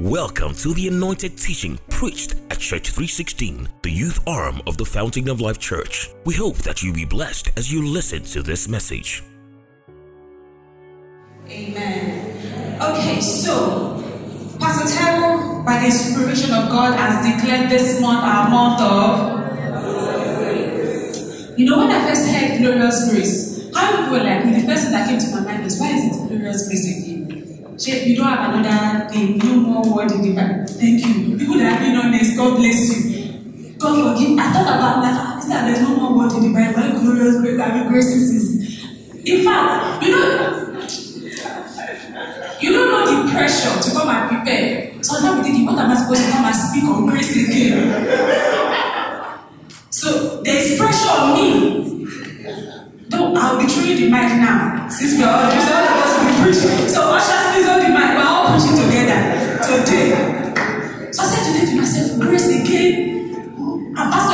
Welcome to the anointed teaching preached at Church 316, the youth arm of the Fountain of Life Church. We hope that you be blessed as you listen to this message. Amen. Okay, so Pastor Tyrell, by the supervision of God, has declared this month our month of. You know, when I first heard Glorious Grace, how people were like, the first thing that came to my mind was, why is it Glorious Grace again? Shey, you don't have another thing, no more word in the Bible. Thank you. People that have been on this, God bless you. God forgive. I thought about that. I said there's no more word in the Bible. Why glorious grace? I mean, grace is. In fact, you know, you don't know the pressure to come and prepare. So now we thinking, what am I supposed to come and speak on grace again? so there's pressure on me. Though I'll be throwing the mic now. Since all just all us will be preaching. So ushers, hold the mic. We're all preaching together today. So I said today to myself, grace again. And pastor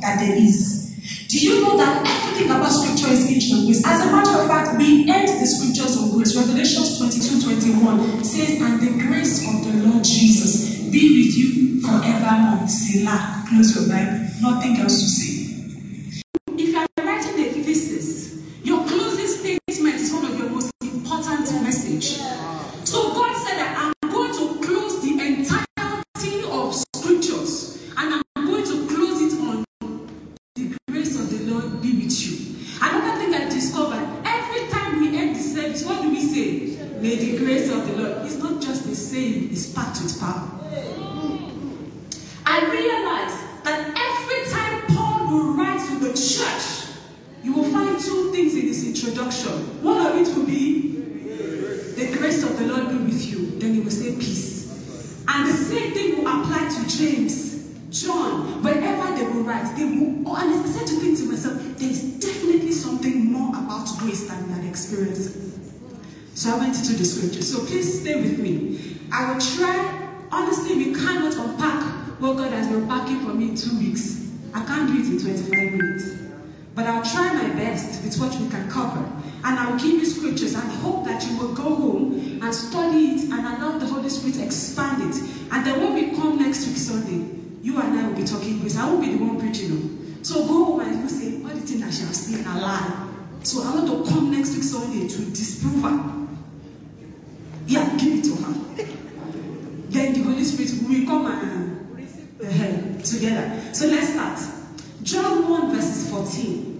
that there is. Do you know that everything about scripture is on grace? As a matter of fact, we end the scriptures on grace. Revelations 22 21 says, And the grace of the Lord Jesus be with you forevermore. Selah. Close your Bible. Nothing else to say. If you are writing a thesis, your closing statement is one of your most important message. So God said that I'm going to close the entirety of scriptures and I'm going to close it on the grace of the Lord be with you. Another thing I discovered every time we end the service, what do we say? May the grace of the Lord. It's not just the saying, it's packed with power. I realized that every time Paul will write to the church, you will find two things in his introduction. One of it will be, The grace of the Lord be with you. Then he will say, Peace. And the same thing will apply to James, John, wherever they will write. They will, oh, and I said to think to myself, there is definitely something more about grace than we had experienced. Into the scripture. So please stay with me. I will try. Honestly, we cannot unpack what God has been packing for me in two weeks. I can't do it in 25 minutes. But I'll try my best with what we can cover. And I'll give you scriptures and hope that you will go home and study it and allow the Holy Spirit expand it. And then when we come next week Sunday, you and I will be talking because I won't be the one preaching. So go home and you say, all the things I shall see are lie. So I want to come next week Sunday to disprove her. Yeah, give it to her. then the Holy Spirit will come and uh, together. So let's start. John 1 verses 14.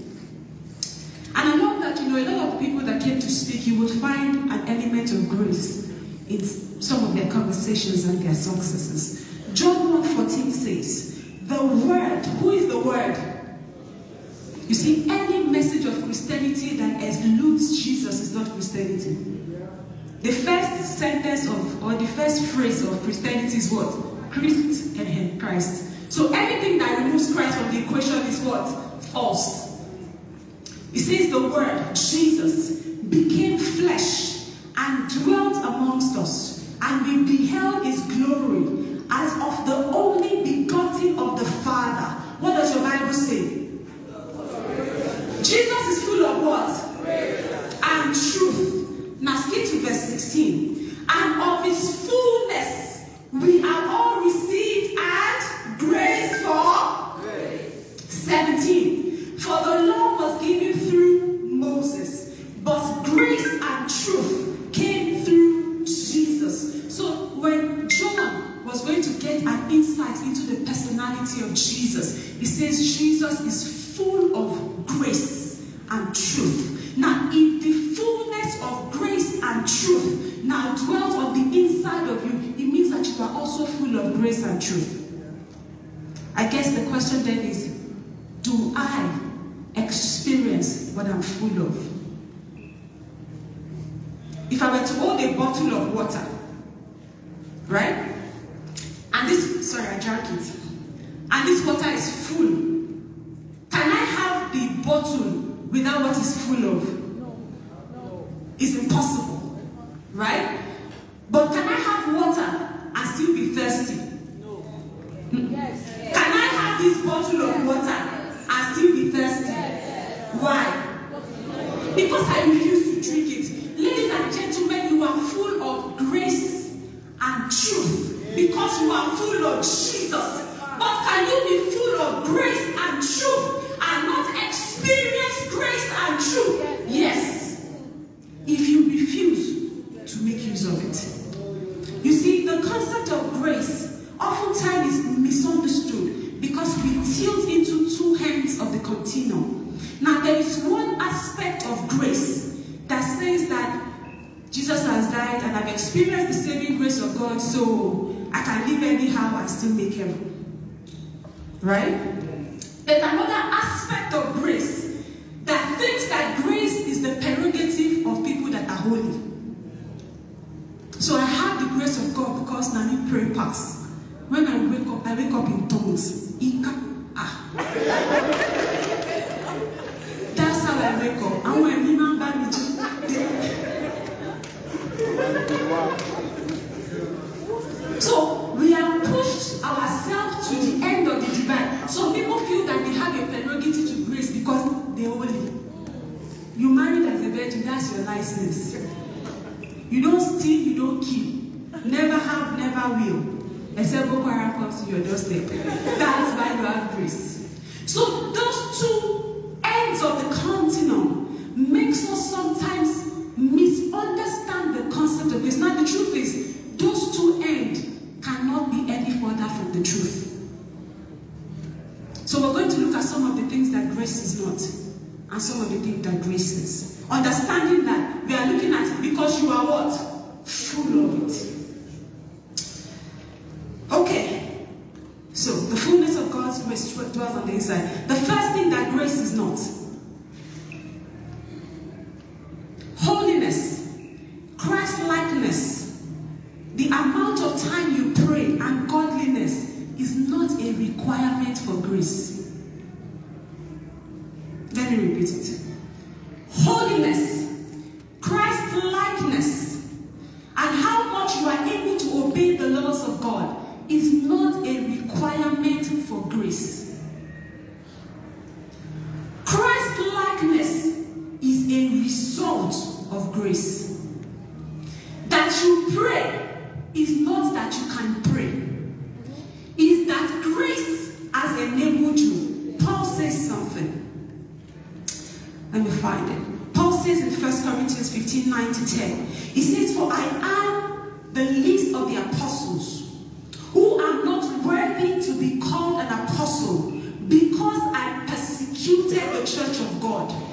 And I love that, you know, a lot of people that came to speak, you would find an element of grace in some of their conversations and their successes. John 1 14 says, The Word, who is the Word? You see, any message of Christianity that excludes Jesus is not Christianity. The first sentence of, or the first phrase of Christianity is what? Christ and Christ. So anything that removes Christ from the equation is what? False. It says the word, Jesus, became flesh and dwelt amongst us, and we beheld his glory as of the only begotten of the Father. What does your Bible say? hold a bottle of water, right? And this, sorry, I drank it. And this water is full. Can I have the bottle without what it's full of? There's another aspect of grace that thinks that grace is the prerogative of people that are holy. So I have the grace of God because Nani pray pass. When I wake up, I wake up in tongues. Ika. Ah. to your doorstep. That's why you have grace. So those two ends of the continuum makes us sometimes misunderstand the concept of grace. Now the truth is, those two ends cannot be any further from the truth. So we're going to look at some of the things that grace is not, and some of the things that grace is. Understanding that we are looking at because you are what? Full of it. dwells on the inside. The first thing that grace is not holiness, Christ likeness, the amount of time you pray, and godliness is not a requirement for grace. church of God.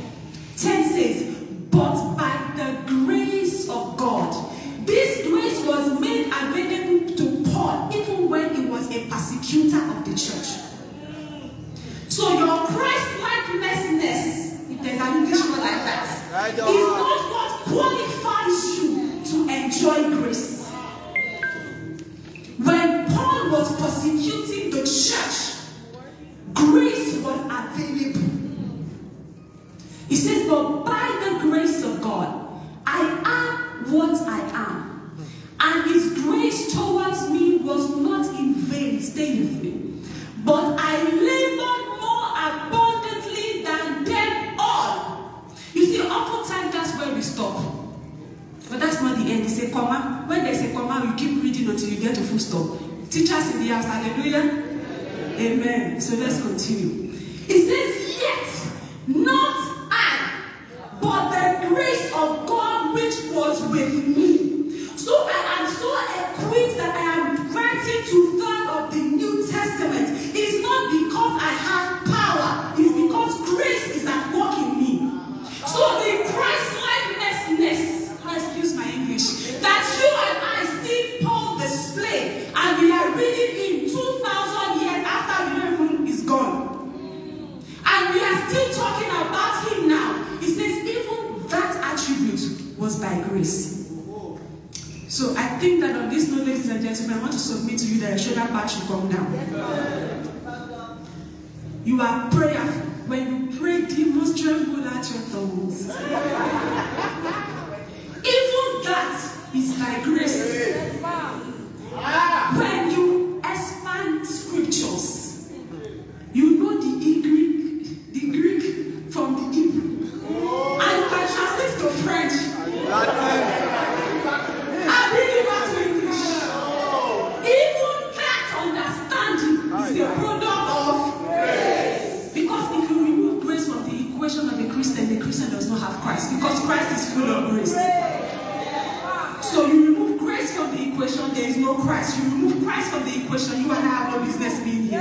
Christ. You remove Christ from the equation, you and I have no business being here.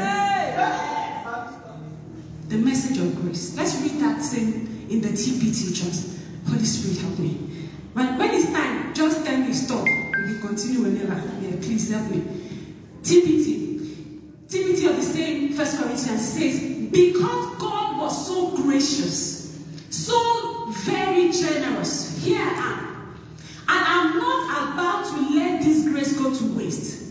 The message of grace. Let's read that same in the TPT, just Holy Spirit, help me. When, when it's time, just tell me stop. We will continue whenever. Yeah, please help me. TPT. TPT of the same First Corinthians says, because God was so gracious, so very generous, here I am. And I'm not about to let this grace go to waste.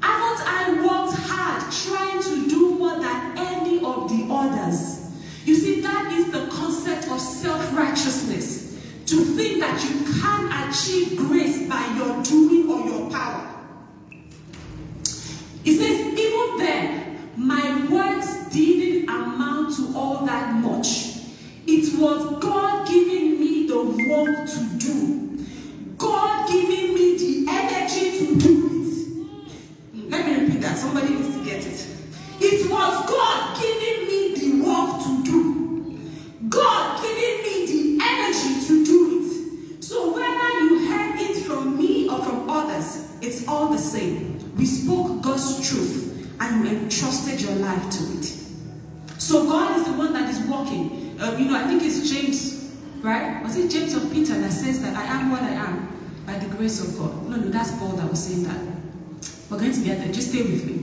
Haven't I worked hard trying to do more than any of the others? You see, that is the concept of self righteousness. To think that you can achieve grace by your doing or your power. He says, even then, my works didn't amount to all that much. It was God stay with me.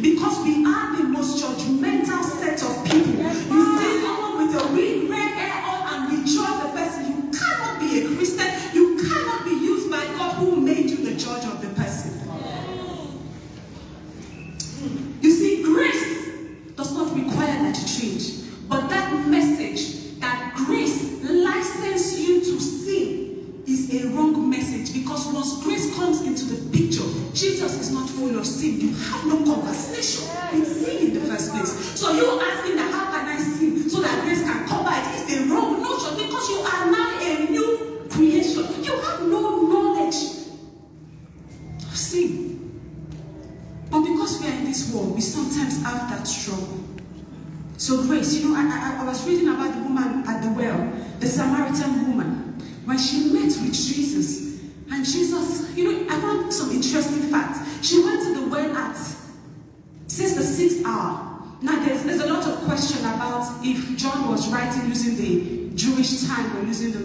Because we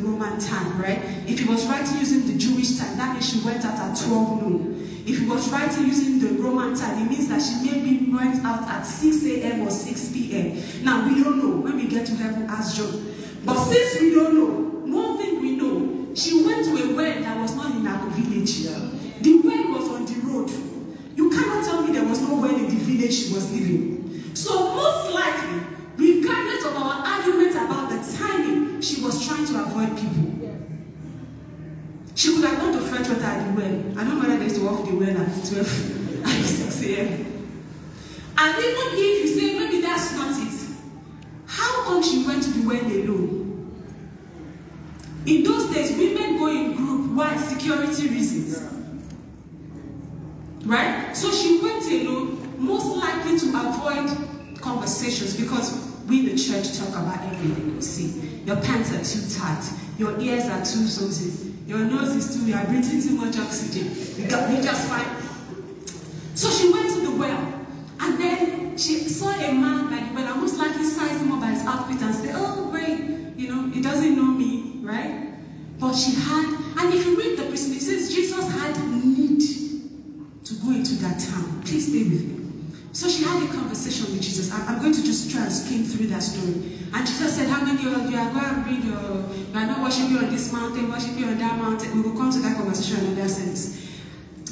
Roman time, right? If he was writing using the Jewish time, that means she went out at 12 noon. If he was writing using the Roman time, it means that she maybe went out at 6 a.m. or 6 p.m. Now, we don't know. When we get to heaven, ask John. But since we don't know, one thing we know, she went to a well that was not in our village. The well was on the road. You cannot tell me there was no well in the village she was living. So, she was trying to avoid people. She could have gone to French water at the well. I don't know whether they to off the well at 12 and 6 a.m. And even if you say maybe that's not it, how come she went to the well alone? In those days, women go in group. Why? Security reasons. Right? So she went alone, most likely to avoid conversations because we the church talk about everything. You see, your pants are too tight, your ears are too something, your nose is too, you are breathing too much oxygen. You got me just fine. So she went to the well, and then she saw a man by the well, almost like he sized him up by his outfit and said, Oh, great, you know, he doesn't know me, right? But she had, and if you read the precept, it says Jesus had need to go into that town. Please stay with me. So she had a conversation with Jesus. I'm going to just try and skim through that story. And Jesus said, How many of you are going to bring your, you are not worshiping on this mountain, worshiping on that mountain? We will come to that conversation in another sense.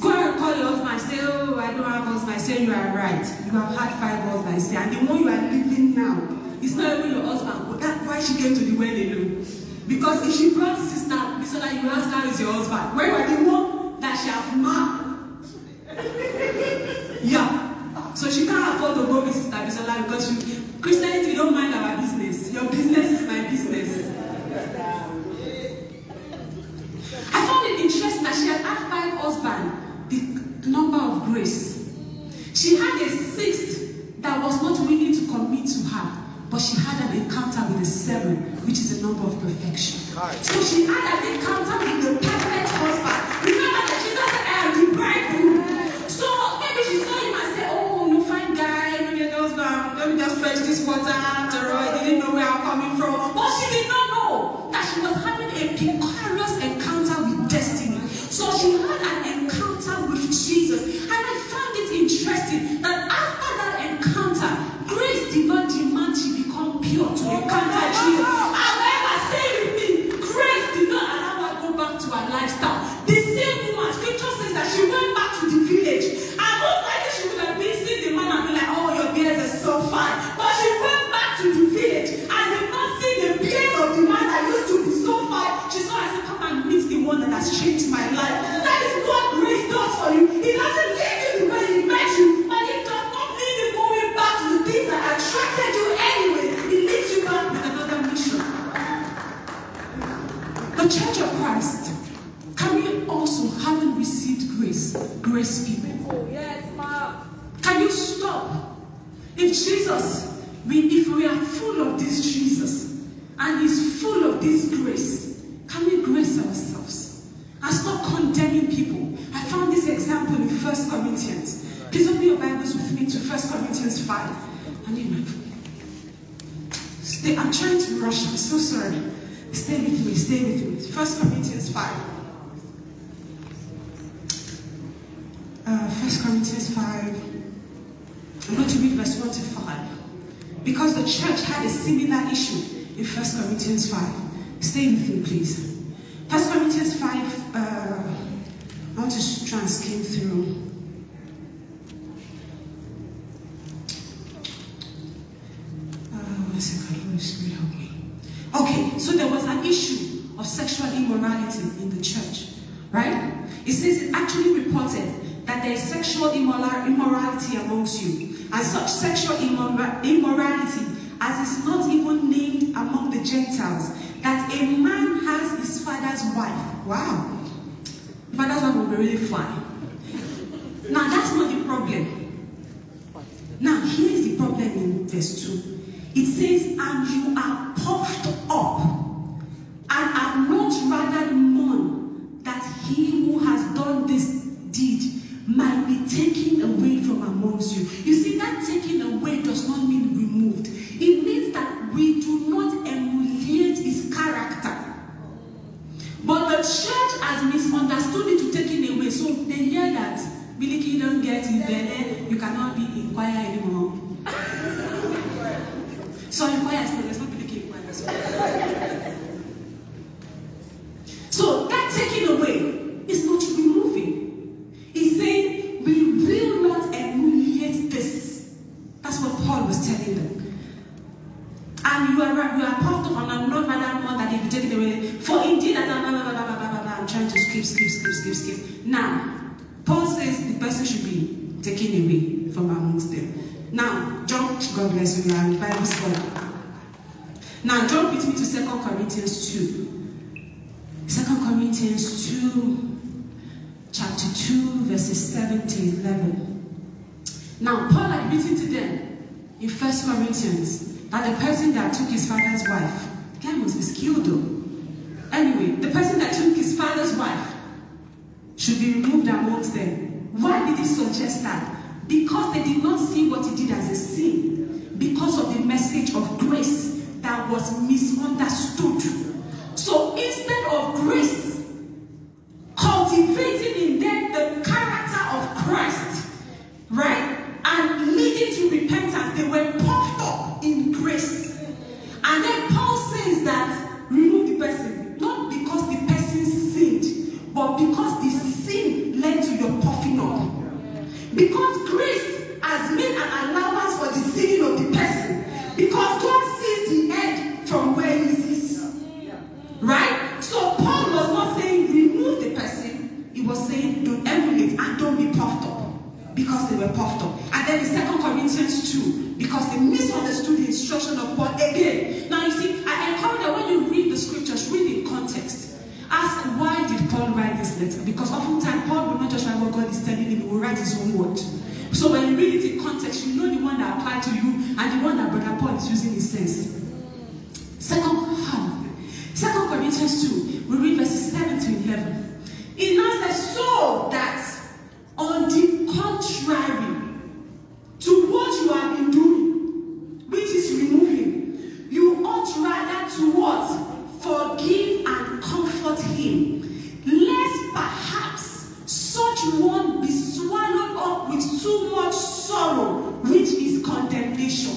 Go and call your husband say, Oh, I don't have husband. Say, You are right. You have had five husbands. And the one you are living now is not even your husband. But that's why she came to the wedding alone. Because if she brought sister, Bisola, you ask her is your husband. Where were the one that she have marked? yeah. So she can't afford to go with Sister Bisola because she, Christianity don't mind our business. Your business is my business. I found it interesting that she had had five husbands, the number of grace. She had a sixth that was not willing to commit to her, but she had an encounter with a seven, which is a number of perfection. So she had an encounter with the stop? If Jesus, we, if we are full of this Jesus and He's full of this grace, can we grace ourselves and stop condemning people? I found this example in First Corinthians. Please open your Bibles with me to First Corinthians 5. I need Stay, I'm trying to rush. I'm so sorry. Stay with me. Stay with me. First Corinthians 5. Uh, First Corinthians 5. I'm going to read verse 1 to 5. Because the church had a similar issue in 1 Corinthians 5. Stay with me, please. 1 Corinthians 5, uh, I want to try and skim through. Uh. Okay, so there was an issue of sexual immorality in the church, right? It says it actually reported that there is sexual immorality amongst you, and such sexual immora- immorality as is not even named among the Gentiles, that a man has his father's wife. Wow. Father's wife will be really fine. Now that's not the problem. Now here's the problem in verse 2. It says, and you are puffed up Now, jump, God bless you, are a Bible scholar. Now, jump with me to 2 Corinthians 2. 2 Corinthians 2, chapter 2, verses 7 to 11. Now, Paul had written to them in 1 Corinthians that the person that took his father's wife, the guy must be skilled though. Anyway, the person that took his father's wife should be removed amongst them. Why did he suggest that? Because they did not see what he did as a sin, because of the message of grace that was misunderstood. Because they were puffed up. And then in Second Corinthians 2, because they misunderstood the instruction of Paul again. Now you see, I encourage that when you read the scriptures, read in context. Ask why did Paul write this letter? Because oftentimes Paul will not just write what God is telling him, he will write his own word. So when you read it in context, you know the one that applied to you and the one that Brother Paul is using in sense. Second, Second Corinthians 2, we read verses 7 to 11. It now says, so that on the contrary to what you have been doing, which is removing, you ought rather to what? Forgive and comfort him, lest perhaps such one be swallowed up with too much sorrow, which is condemnation.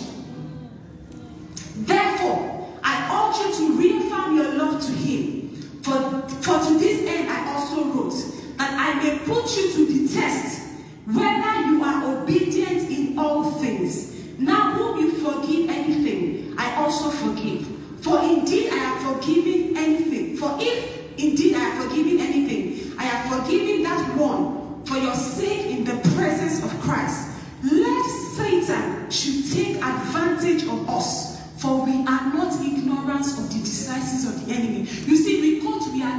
Therefore, I urge you to reaffirm your love to him. For, for to this end I also wrote, that I may put you to the test, whether you are obedient in all things. Now whom you forgive anything, I also forgive. For indeed I have forgiven anything. For if indeed I have forgiven anything, I have forgiven that one for your sake in the presence of Christ. Lest Satan should take advantage of us, for we are not ignorant of the devices of the enemy. You see, we quote we are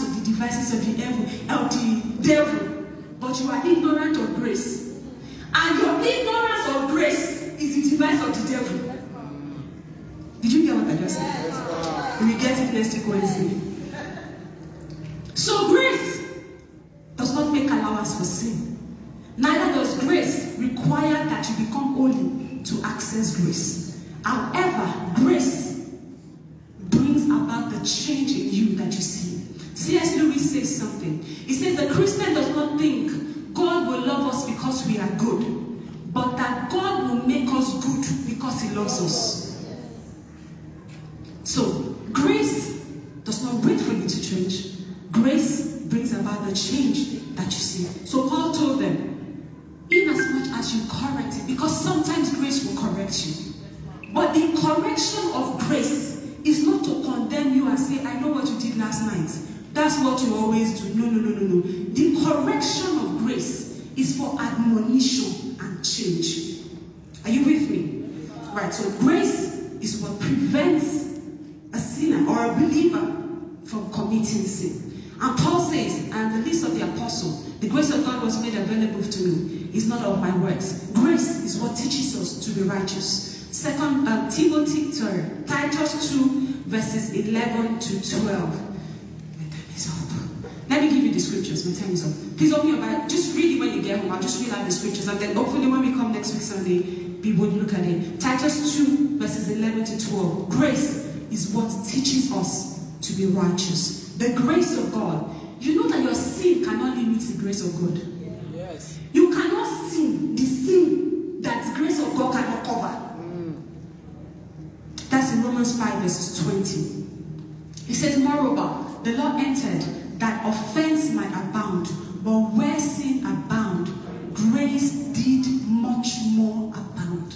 of the devices of the devil, of the devil, but you are ignorant of grace. And your ignorance of grace is the device of the devil. Did you get what I just said? We get it next week Wednesday. So grace does not make allowance for sin. Neither does grace require that you become holy to access grace. However, grace brings about the change in you that you see. C.S. Lewis says something. He says the Christian does not think God will love us because we are good, but that God will make us good because He loves us. So, grace does not wait for you to change. Grace brings about the change that you see. So, Paul told them, in as much as you correct it, because sometimes grace will correct you. But the correction of grace is not to condemn you and say, I know what you did last night. That's what you always do. No, no, no, no, no. The correction of grace is for admonition and change. Are you with me? Right, so grace is what prevents a sinner or a believer from committing sin. And Paul says, and the list of the apostle, the grace of God was made available to me, is not of my works. Grace is what teaches us to be righteous. Second uh, Timothy, sorry, Titus 2, verses 11 to 12. Is up. Let me give you the scriptures. My tell is something. Please open your Bible. Just read it when you get home. I'll just read out the scriptures. And then hopefully when we come next week Sunday, we would look at it. Titus 2, verses 11 to 12. Grace is what teaches us to be righteous. The grace of God. You know that your sin cannot limit the grace of God. Yes. You cannot sin the sin that the grace of God cannot cover. Hmm. That's in Romans 5, verses 20. He says, Moreover, the law entered that offense might abound, but where sin abound, grace did much more abound.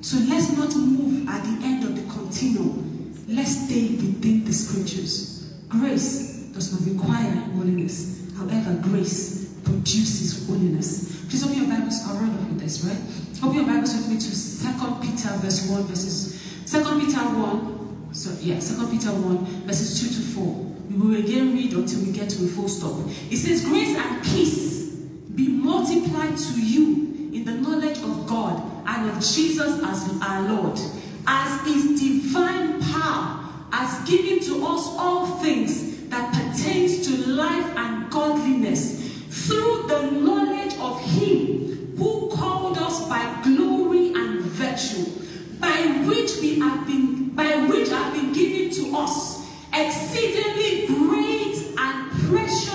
So let's not move at the end of the continuum. Let's stay within the scriptures. Grace does not require holiness. However, grace produces holiness. Please open your Bibles. I'll run with this, right? Open your Bibles with me to 2 Peter verse 1, verses 2 Peter 1 so yeah, Second Peter 1, verses 2 to 4. We will again read until we get to a full stop. It says, Grace and peace be multiplied to you in the knowledge of God and of Jesus as our Lord, as his divine power as given to us all things that pertains to life and godliness through the knowledge of him who called us by glory and virtue, by which we have been by which have been given to us exceedingly great and precious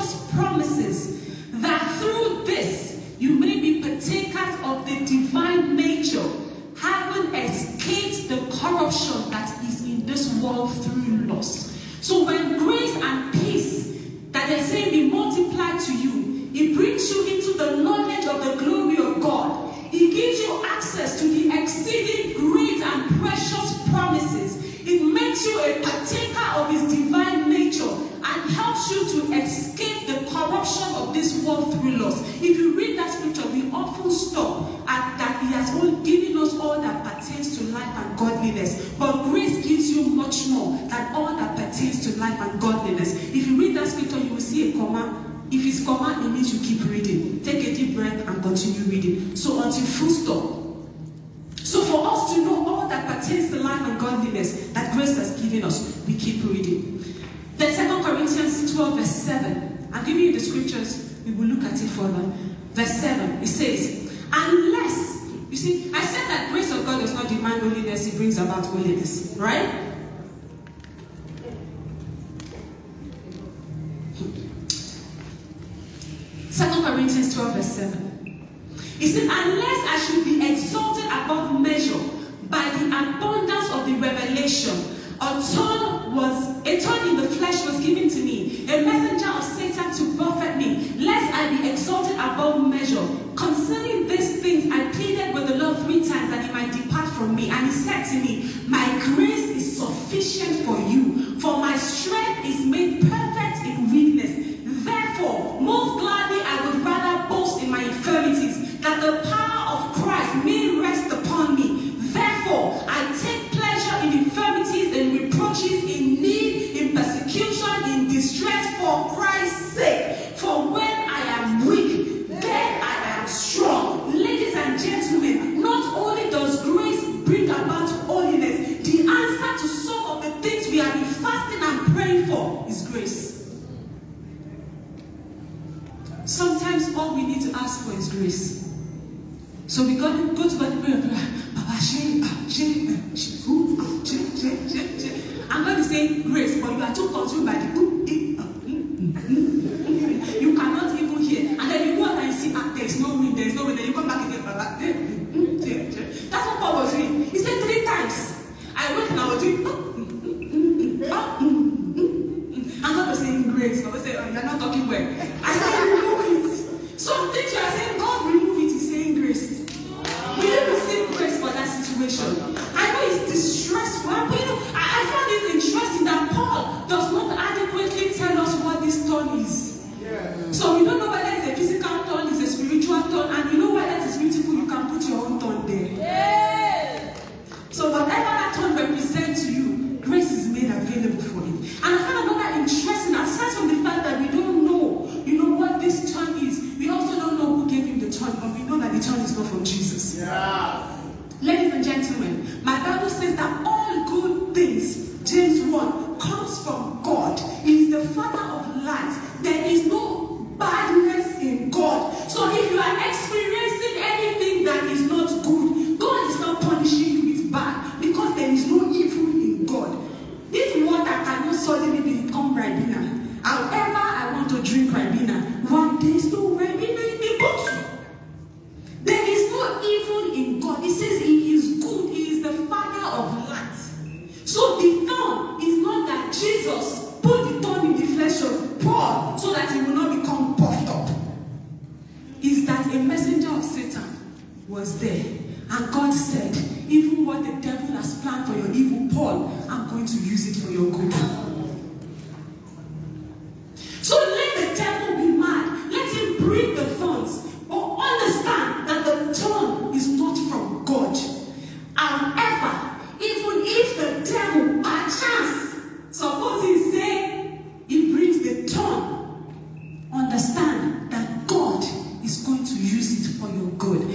see, I said that grace of God does not demand holiness, it brings about holiness, right? Second Corinthians 12, verse 7. He said, Unless I should be exalted above measure by the abundance of the revelation, a thorn was a thorn in the flesh was given to me, a messenger of Satan to buffet me, lest I be exalted above measure. Concerning these things, I pleaded with the from me. And he said to me, My grace is sufficient for you, for my strength Sometimes all we need to ask for is grace. So we go, go to God prayer, Baba, I'm going to say grace, but you are too consumed by the that all good things good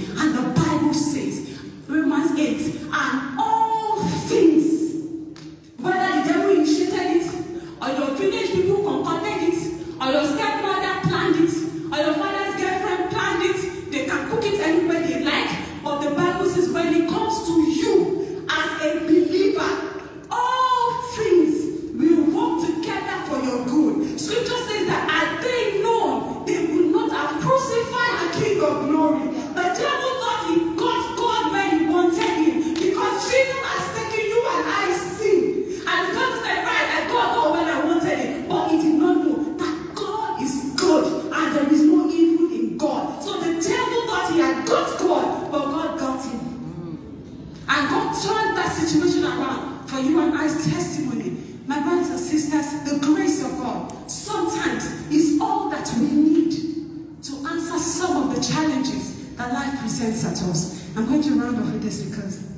this because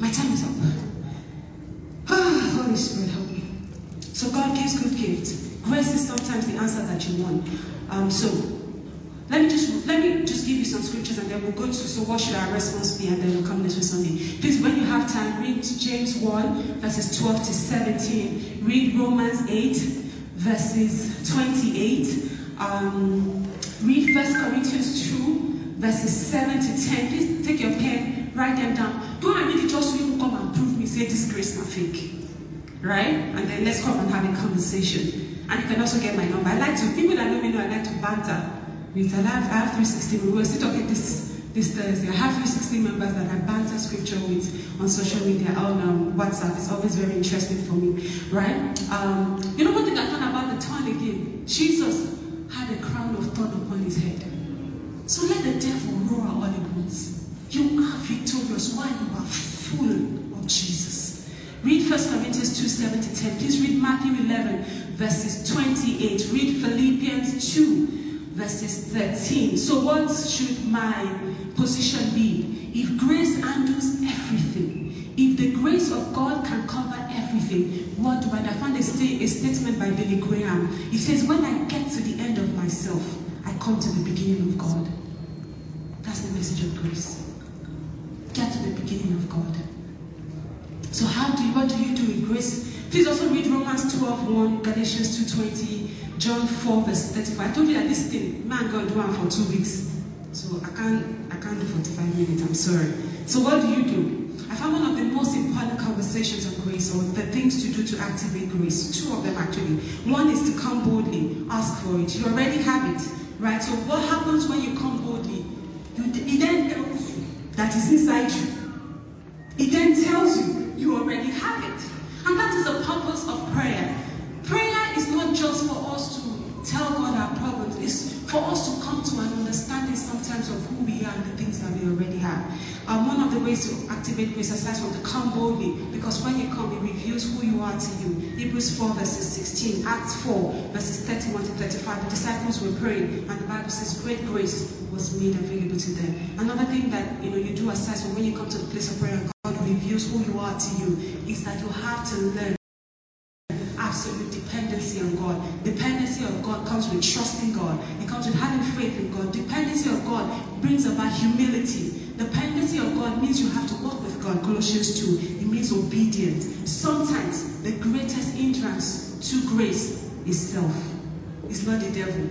my time is up. Ah, Holy Spirit, help me. So God gives good gifts. Grace is sometimes the answer that you want. Um, so let me just let me just give you some scriptures and then we'll go to so what should our response be and then we'll come next week Sunday. Please, when you have time, read James 1, verses 12 to 17. Read Romans 8, verses 28. Um, read 1 Corinthians 2, verses 7 to 10. Please take your pen, write them down. Don't I need it just you come and prove me, say this grace not fake. Right? And then let's come and have a conversation. And you can also get my number. I like to, people that know me know I like to banter with, I have, I have 360, we were still talking this, this Thursday. I have 360 members that I banter scripture with on social media, on um, WhatsApp. It's always very interesting for me, right? Um, you know one thing I found about the turn again? Jesus had a crown of thorn upon his head. So let the devil roar all he wants. You are victorious while you are full of Jesus. Read 1 Corinthians 2 7 to 10. Please read Matthew 11, verses 28. Read Philippians 2, verses 13. So, what should my position be? If grace handles everything, if the grace of God can cover everything, what do I? I found a, sta- a statement by Billy Graham. He says, When I get to the end of myself, Come to the beginning of God. That's the message of grace. Get to the beginning of God. So how do you, what do you do with grace? Please also read Romans 12, 1, Galatians 2.20, John 4, verse 35. I told you that this thing, man, God do one for two weeks. So I can't, I can't do 45 minutes, I'm sorry. So what do you do? I found one of the most important conversations on grace, or the things to do to activate grace. Two of them actually. One is to come boldly, ask for it. You already have it, right? So what happens when you come boldly? You, it then tells you that is inside you. It then tells you you already have it. And that is the purpose of prayer. Prayer is not just for us to tell God our problems, it's for us to come to an understanding sometimes of who we are and the things that we already have. Um, one of the ways to activate grace aside from to come boldly, because when you come, it reveals who you are to you. Hebrews 4 verses 16, Acts 4 verses 31 to 35. The disciples were praying, and the Bible says great grace was made available to them. Another thing that you know you do aside from when you come to the place of prayer, God reveals who you are to you, is that you have to learn Dependency of God comes with trusting God. It comes with having faith in God. Dependency of God brings about humility. Dependency of God means you have to walk with God. Colossians 2. It means obedience. Sometimes the greatest hindrance to grace is self. It's not the devil.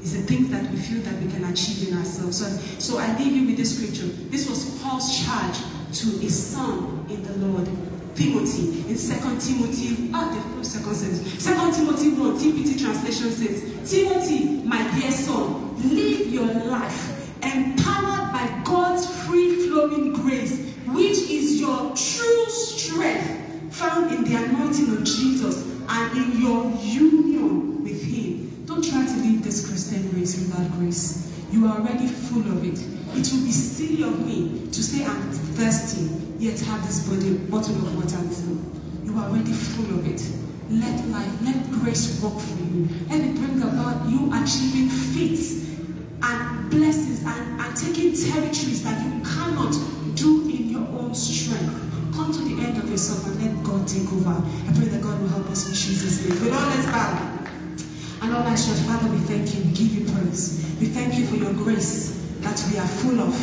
It's the things that we feel that we can achieve in ourselves. So, so I leave you with this scripture. This was Paul's charge to his son in the Lord. Timothy in 2 Timothy, ah, the second sentence. 2 Timothy 1, TPT translation says, Timothy, my dear son, live your life empowered by God's free flowing grace, which is your true strength found in the anointing of Jesus and in your union with Him. Don't try to live this Christian race without grace. You are already full of it. It will be silly of me to say I'm thirsty, yet have this body, bottle of water me. You are already full of it. Let life, let grace work for you. Let it bring about you achieving feats and blessings and, and taking territories that you cannot do in your own strength. Come to the end of yourself and let God take over. I pray that God will help us in Jesus' name. With all let's bow. And all our church, Father, we thank you. We give you praise. We thank you for your grace that we are full of.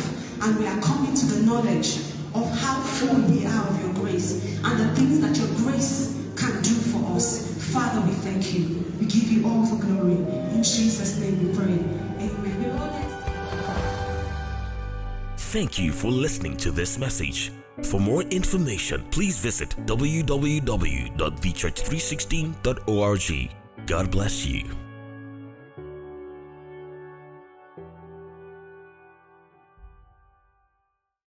And we are coming to the knowledge of how full we are of your grace and the things that your grace can do for us. Father, we thank you. We give you all the glory. In Jesus' name we pray. Amen. Thank you for listening to this message. For more information, please visit www.thechurch316.org. God bless you.